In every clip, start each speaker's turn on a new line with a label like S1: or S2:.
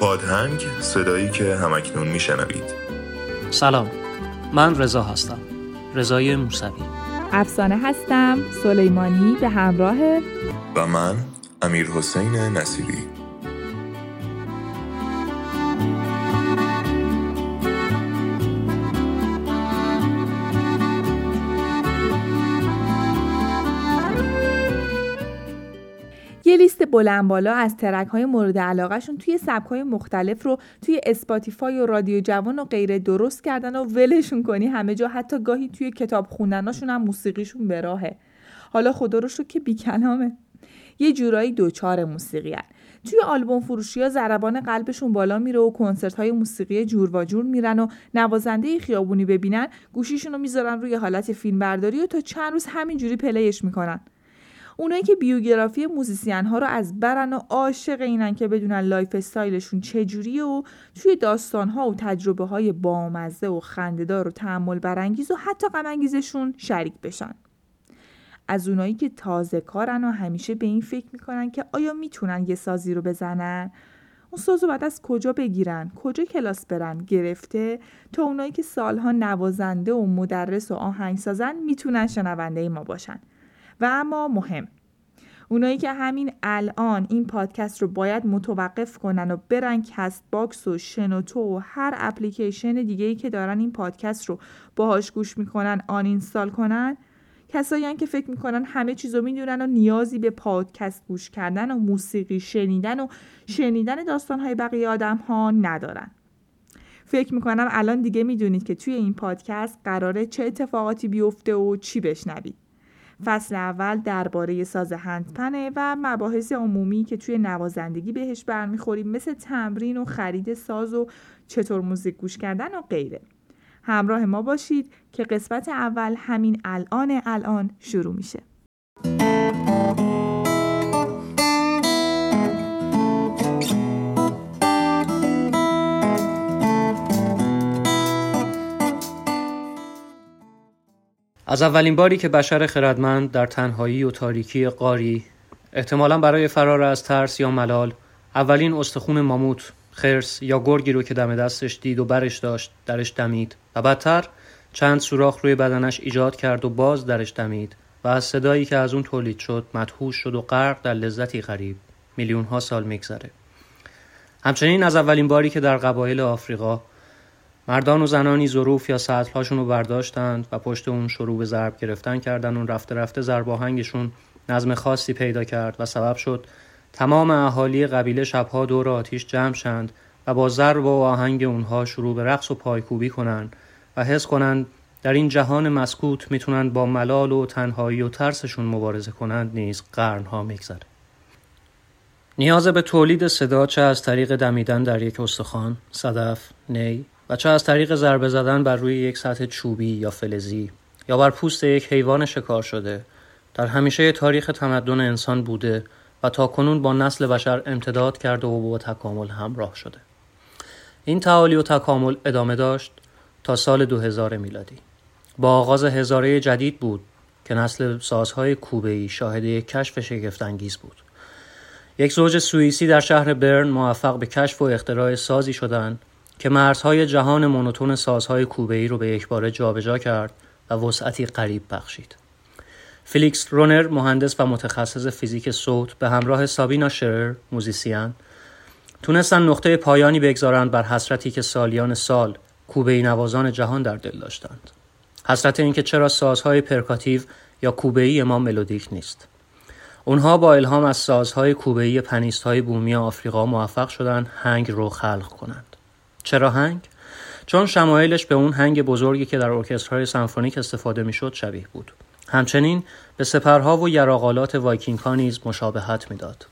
S1: پادهنگ صدایی که همکنون میشنوید.
S2: سلام من رضا هستم رضای موسوی.
S3: افسانه هستم سلیمانی به همراه
S1: و من امیر حسین نصیری.
S3: یه لیست بلند بالا از track های مورد علاقهشون توی سبک های مختلف رو توی اسپاتیفای و رادیو جوان و غیره درست کردن و ولشون کنی. همه جا حتی گاهی توی کتاب خوندناشون هم موسیقیشون به راهه. حالا خدا رو که بی کلامه. یه جورایی دچار موسیقی هن. توی آلبوم فروشی ها ضربان قلبشون بالا میره و کنسرت های موسیقی جورواجور میرن و نوازنده خیابونی ببینن گوشیشون رو می‌ذارن روی حالت فیلم برداری و تا چند روز همینجوری play ش می‌کنن. اونایی که بیوگرافی موزیسین ها رو از برن و عاشق اینن که بدونن lifestyle شون چجوریه و توی داستان ها و تجربه های بامزه و خندهدار و تأمل برانگیز و حتی غم شریک بشن. از اونایی که تازه کارن و همیشه به این فکر می‌کنن که آیا می‌تونن یه سازی رو بزنن؟ اون سازو بعد از کجا بگیرن؟ کجا کلاس برن؟ گرفته تا اونایی که سالها نوازنده و مدرس و آهنگ سازن می‌تونن شنونده ما باشن. و اما مهم. اونایی که همین الان این پادکست رو باید متوقف کنن و برن کست باکس و شنوتو و هر اپلیکیشن دیگه ای که دارن این پادکست رو باهاش گوش می‌کنن uninstall کنن کسایی که فکر می‌کنن همه چیز رو می‌دونن و نیازی به پادکست گوش کردن و موسیقی شنیدن و شنیدن داستانهای بقیه آدم ها ندارن. فکر می‌کنم الان دیگه می‌دونید که توی این پادکست قراره چه اتفاقاتی بیفته و چی بشنوید. فصل اول درباره ساز هندپنه و مباحث عمومی که توی نوازندگی بهش برمیخوریم مثل تمرین و خرید ساز و چطور موزیک گوش کردن و غیره. همراه ما باشید که قسمت اول همین الان الان شروع میشه.
S2: از اولین باری که بشر خردمند در تنهایی و تاریکی قاری احتمالا برای فرار از ترس یا ملال اولین استخون ماموت خرس یا گرگی رو که دم دستش دید و برش داشت درش دمید. و بدتر چند سوراخ روی بدنش ایجاد کرد و باز درش دمید و از صدایی که از اون تولید شد مدهوش شد و غرق در لذتی غریب. میلیون ها سال میگذره. همچنین از اولین باری که در قبایل آفریقا مردان و زنانی ظروف یا سطلهاشون رو برداشتند و پشت اون شروع به ضرب گرفتن کردن و رفته رفته ضرباهنگشون نظم خاصی پیدا کرد و سبب شد تمام اهالی قبیله شبها دور آتیش جمع شند و با ضرب و آهنگ اونها شروع به رقص و پایکوبی کنند و حس کنند در این جهان مسکوت می‌تونن با ملال و تنهایی و ترسشون مبارزه کنند نیز قرنها میگذره. نیاز به تولید صدا چه از طریق دمیدن در یک استخوان، صدف، نی و چه از طریق ضربه زدن بر روی یک سطح چوبی یا فلزی یا بر پوست یک حیوان شکار شده در همیشه تاریخ تمدن انسان بوده و تا کنون با نسل بشر امتداد کرده و با تکامل همراه شده. این تعالی و تکامل ادامه داشت تا سال 2000 میلادی. با آغاز هزاره جدید بود که نسل سازهای کوبه‌ای شاهد یک کشف شگفتانگیز بود. یک زوج سوئیسی در شهر برن موفق به کشف و اختراع سازی شدند که مرزهای جهان monotone سازهای کوبه‌ای رو به یک باره جابجا کرد و وسعتی غریب بخشید. فیلیکس رونر مهندس و متخصص فیزیک صوت به همراه سابینا شرر موزیسین تونستن نقطه پایانی بگذارند بر حسرتی که سالیان سال کوبه نوازان جهان در دل داشتند. حسرت اینکه چرا سازهای percussive یا کوبه‌ای ما ملودیک نیست. اونها با الهام از سازهای کوبه‌ای پن استیل های بومی آفریقا موفق شدند هنگ رو خلق کنند. چرا hang؟ چون شمایلش به اون gong بزرگی که در ارکسترهای سمفونیک استفاده می‌شد شبیه بود. همچنین به سپرها و یراق‌آلات وایکینگ ها نیز مشابهت می‌داد.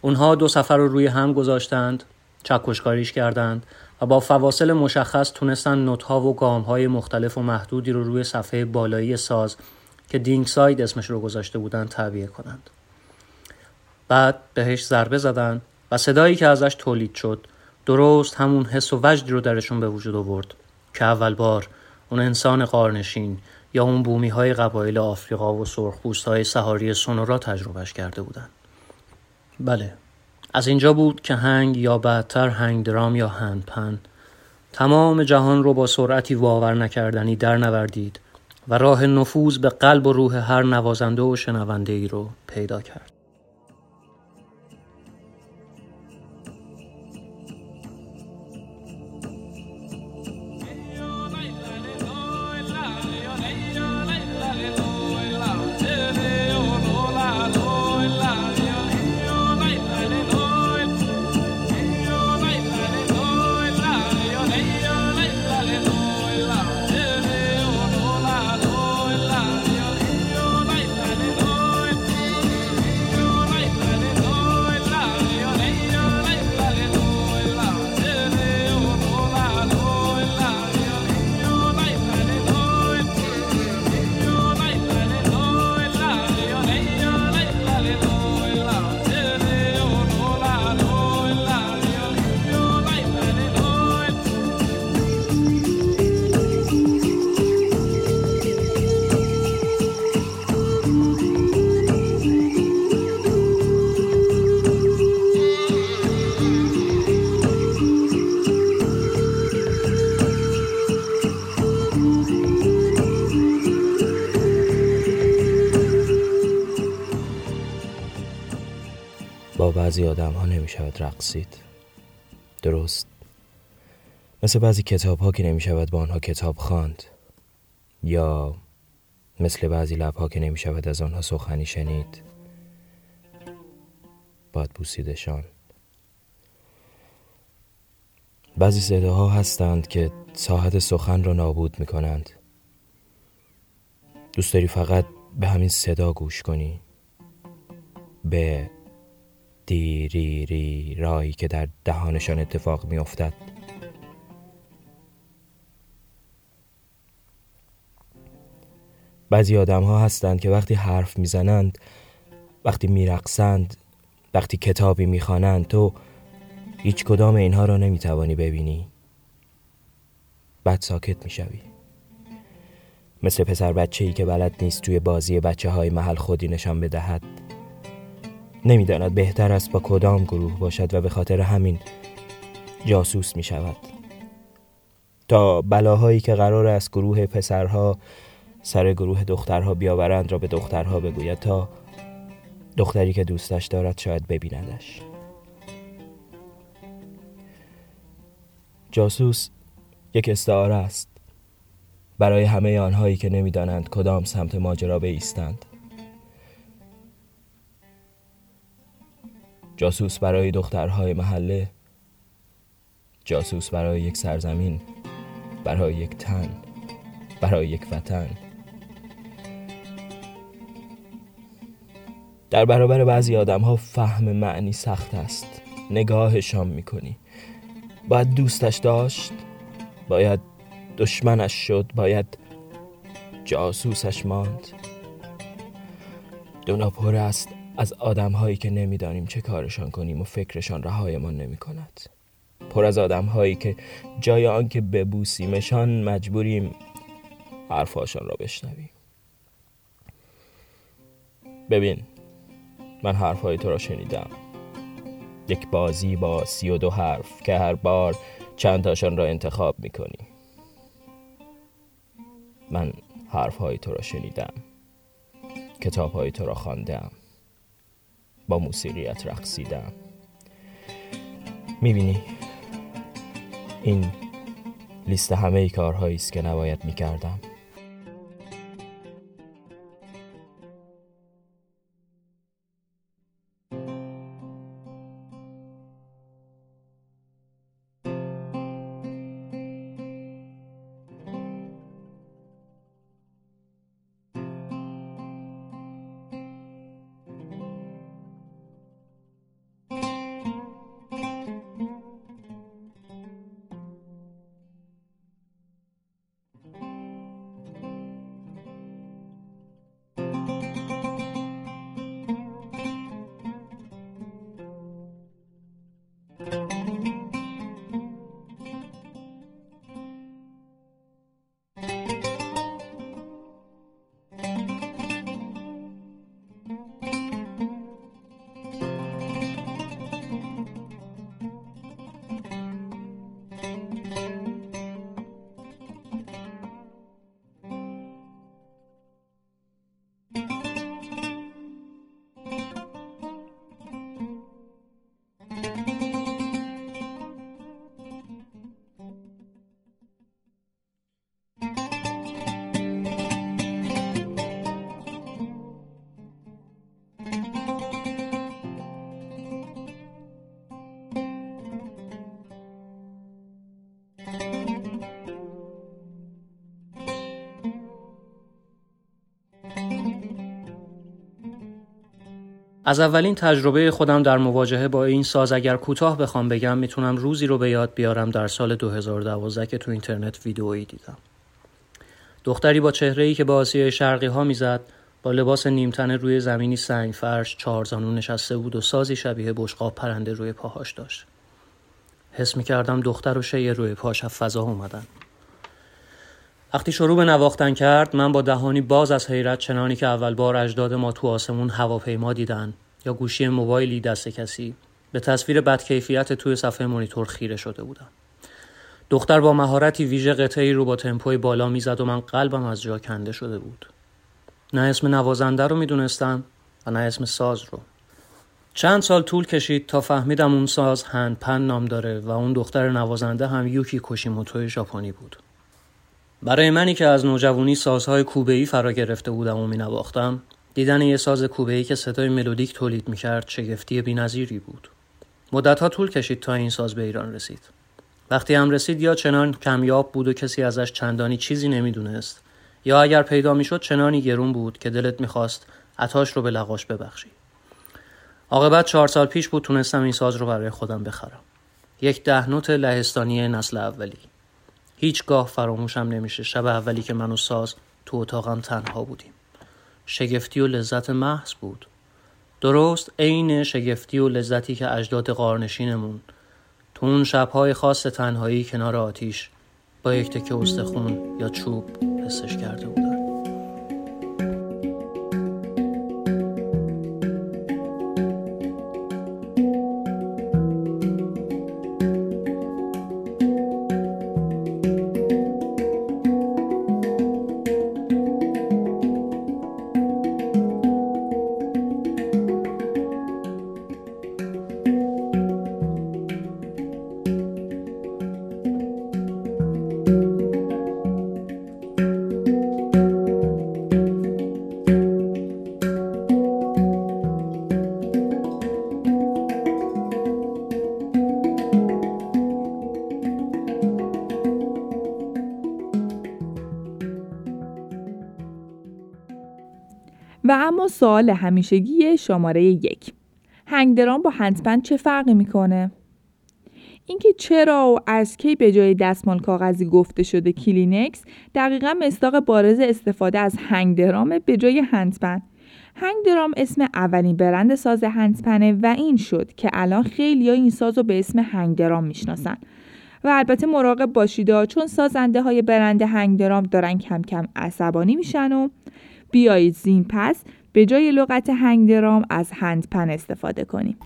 S2: اونها دو صفحه رو روی هم گذاشتند، چکشکاریش کردند و با فواصل مشخص تونستند نوتها و های مختلف و محدودی رو روی صفحه بالایی ساز که ding side اسمش رو گذاشته بودند تعبیه کنند. بعد بهش ضربه زدند و صدایی که ازش تولید شد درست همون حس و وجدی رو درشون به وجود آورد که اول بار اون انسان قارنشین یا اون بومی های قبایل آفریقا و سرخپوست های سهاری سونورا تجربهش کرده بودن بله از اینجا بود که هنگ یا بعدتر هنگ درام یا هندپن تمام جهان رو با سرعتی واور نکردنی در نوردید و راه نفوذ به قلب و روح هر نوازنده و شنونده ای رو پیدا کرد.
S4: بعضی آدم ها نمی شود رقصید. درست. مثل بعضی کتاب ها که نمی شود با آنها کتاب خواند. یا مثل بعضی لب ها که نمی شود از آنها سخنی شنید. باید بوسیدشان. بعضی صداها هستند که ساحت سخن را نابود می کنند. دوست داری فقط به همین صدا گوش کنی؟ به دیریری رایی که در دهانشان اتفاق می افتد بعضی آدم ها هستند که وقتی حرف می‌زنند وقتی میرقصند وقتی کتابی می‌خوانند تو هیچ کدام اینها را نمی‌توانی ببینی. بعد ساکت می‌شوی. مثل پسر بچه ای که بلد نیست توی بازی بچه های محل خودی نشان بدهد. نمی‌داند بهتر است با کدام گروه باشد و به خاطر همین جاسوس می شود تا بلاهایی که قرار است گروه پسرها سر گروه دخترها بیاورند را به دخترها بگوید تا دختری که دوستش دارد شاید ببیندش. جاسوس یک استعاره است. برای همه آنهایی که نمی‌دانند کدام سمت ماجرا بایستند. جاسوس برای دخترهای محله جاسوس برای یک سرزمین برای یک تن برای یک وطن. در برابر بعضی آدم ها فهم معنی سخت است. نگاهشان می‌کنی. باید دوستش داشت باید دشمنش شد باید جاسوسش ماند. دونا پر است. از آدم هایی که نمی‌دانیم چه کارشان کنیم و فکرشان رهایمان نمی کند پر از آدم هایی که جای آنکه ببوسیمشان مجبوریم حرفهاشان را بشنویم. ببین من حرفهای تو را شنیدم. یک بازی با سی و دو حرف که هر بار چند تاشان را انتخاب می کنی من حرفهای تو را شنیدم. کتابهای تو را خواندم. با موسیقیت رقصیدم می‌بینی؟ این لیست همه کارهایی است که نباید می‌کردم.
S2: از اولین تجربه خودم در مواجهه با این ساز اگر کوتاه بخوام بگم می‌تونم روزی رو به یاد بیارم در سال 2012 که تو اینترنت ویدئویی دیدم. دختری با چهره ای که با آسیای شرقی ها می‌زد با لباس نیمتنه روی زمینی سنگ فرش چهارزانو نشسته بود و سازی شبیه بشقاب پرنده روی پاهاش داشت. حس می کردم دختر و شیه روی پاش از فضا اومدن. وقتی شروع به نواختن کرد من با دهانی باز از حیرت چنانی که اول بار اجداد ما تو آسمون هواپیما دیدن یا گوشی موبایلی دست کسی به تصویر بدکیفیت توی صفحه مونیتور خیره شده بودم. دختر با مهارتی ویژه قطعی رو با تمپوی بالا می‌زد و من قلبم از جا کنده شده بود. نه اسم نوازنده رو می‌دونستم و نه اسم ساز رو. چند سال طول کشید تا فهمیدم اون ساز هندپن نام داره و اون دختر نوازنده هم یوکی کوشیموتو ژاپنی بود. برای منی که از نوجوانی سازهای کوبه‌ای فرا گرفته بودم و مینواختم دیدن یه ساز کوبه‌ای که صدای ملودیک تولید می‌کرد شگفتی بینظیری بود. مدتها طول کشید تا این ساز به ایران رسید. وقتی هم رسید یا چنان کمیاب بود و کسی ازش چندانی چیزی نمی‌دونست یا اگر پیدا می‌شد چنانی گرون بود که دلت می‌خواست عطاش رو به لغاش ببخشی. عاقبت چهار سال پیش بود تونستم این ساز رو برای خودم بخرم. یک ده نوت لهستانی نسل اولی. هیچگاه فراموشم نمیشه شب اولی که من و ساز تو اتاقم تنها بودیم. شگفتی و لذت محض بود. درست عین شگفتی و لذتی که اجداد قارنشینمون. تو اون شبهای خاص تنهایی کنار آتیش با یک تکه استخون یا چوب حسش کرده بودن
S3: سوال همیشگی شماره یک. هنگدرام با هندپن چه فرقی می‌کنه؟ اینکه چرا و از کی به جای دستمال کاغذی گفته شده کلینکس دقیقا مستاق بارز استفاده از هنگدرام به جای هندپن هنگدرام اسم اولین برند ساز هندپنه و این شد که الان خیلی ها این ساز رو به اسم هنگدرام می‌شناسن. و البته مراقب باشید چون سازنده های برند هنگدرام دارن کم کم عصبانی میشن و بیایید زین پس به جای لغت هنگدرام از هندپن استفاده کنیم.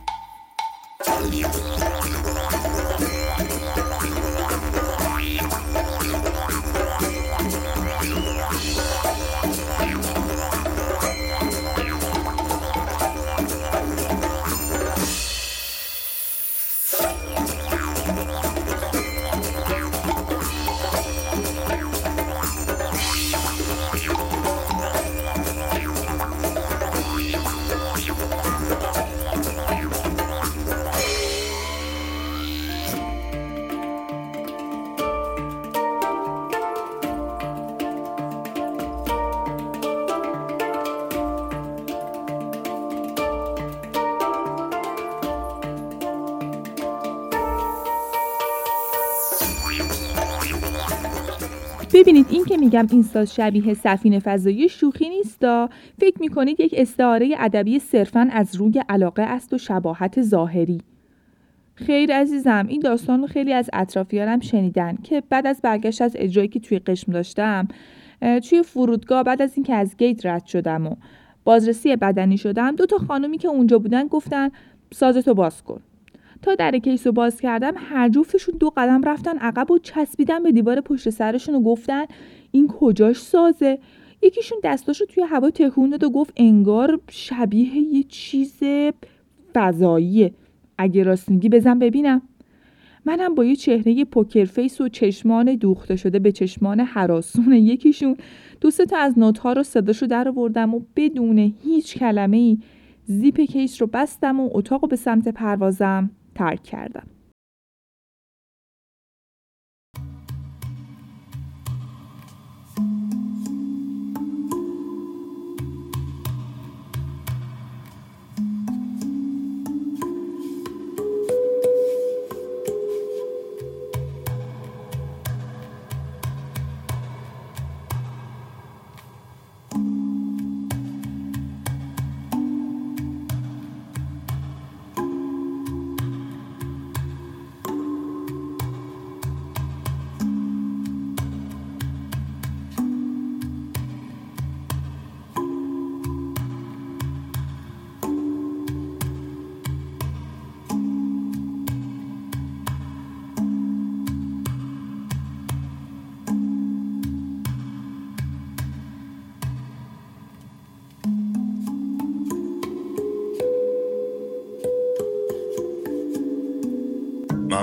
S3: ببینید این که میگم این ساز شبیه سفینه فضایی شوخی نیستا فکر می‌کنید یک استعاره ادبی صرفا از روی علاقه است و شباهت ظاهری. خیر عزیزم این داستان رو خیلی از اطرافیانم شنیدن که بعد از برگشت از اجرایی که توی قشم داشتم توی فرودگاه بعد از اینکه از گیت رد شدم و بازرسی بدنی شدم دو تا خانومی که اونجا بودن گفتن سازتو باز کن. تا در کیس رو باز کردم هر جفتشون دو قدم رفتن عقب و چسبیدن به دیوار پشت سرشون و گفتن این کجاش سازه؟ یکیشون دستاشو توی هوا تکون داد و گفت انگار شبیه یه چیز فضاییه. اگه راست میگی بزن ببینم. منم با یه چهره poker face و چشمان دوخته شده به چشمان حراسون یکیشون دو تا از نوت ها رو صداشو در آوردم و بدون هیچ کلمه ای زیپ case رو بستم و اتاق رو به سمت پروازم. ترک کردم.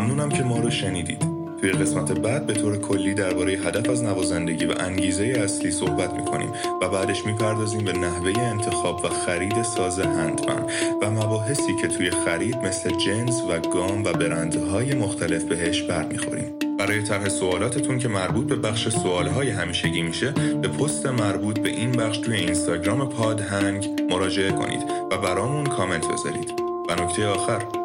S1: ممنونم که ما رو شنیدید. توی قسمت بعد به طور کلی درباره هدف از نوازندگی و انگیزه اصلی صحبت می‌کنیم و بعدش می‌پردازیم به نحوه انتخاب و خرید ساز هندمن و مباحثی که توی خرید مثل جنس و گام و برندهای مختلف بهش برمیخوریم. برای طرح سوالاتتون که مربوط به بخش سوالهای همیشگی میشه به پست مربوط به این بخش توی اینستاگرام پادهنگ مراجعه کنید و برامون کامنت بذارید. و نکته آخر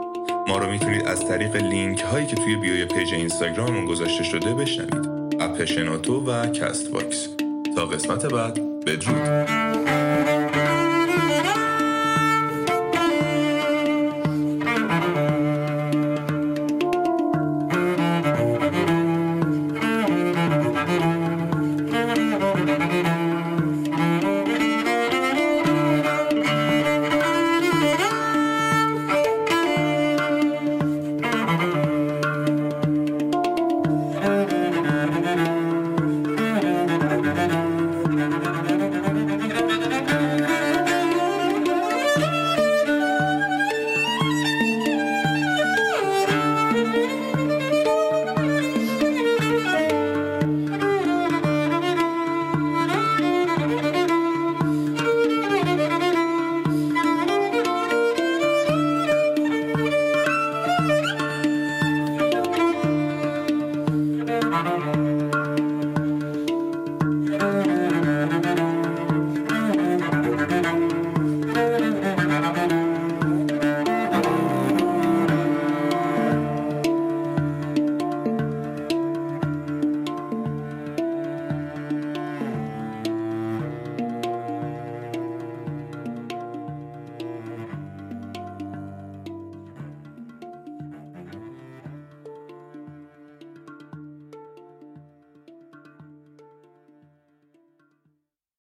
S1: ما رو می‌تونید از طریق لینک هایی که توی bio ی page اینستاگراممون گذاشته شده بشنوید. app شنوتو و کست باکس تا قسمت بعد بدرود.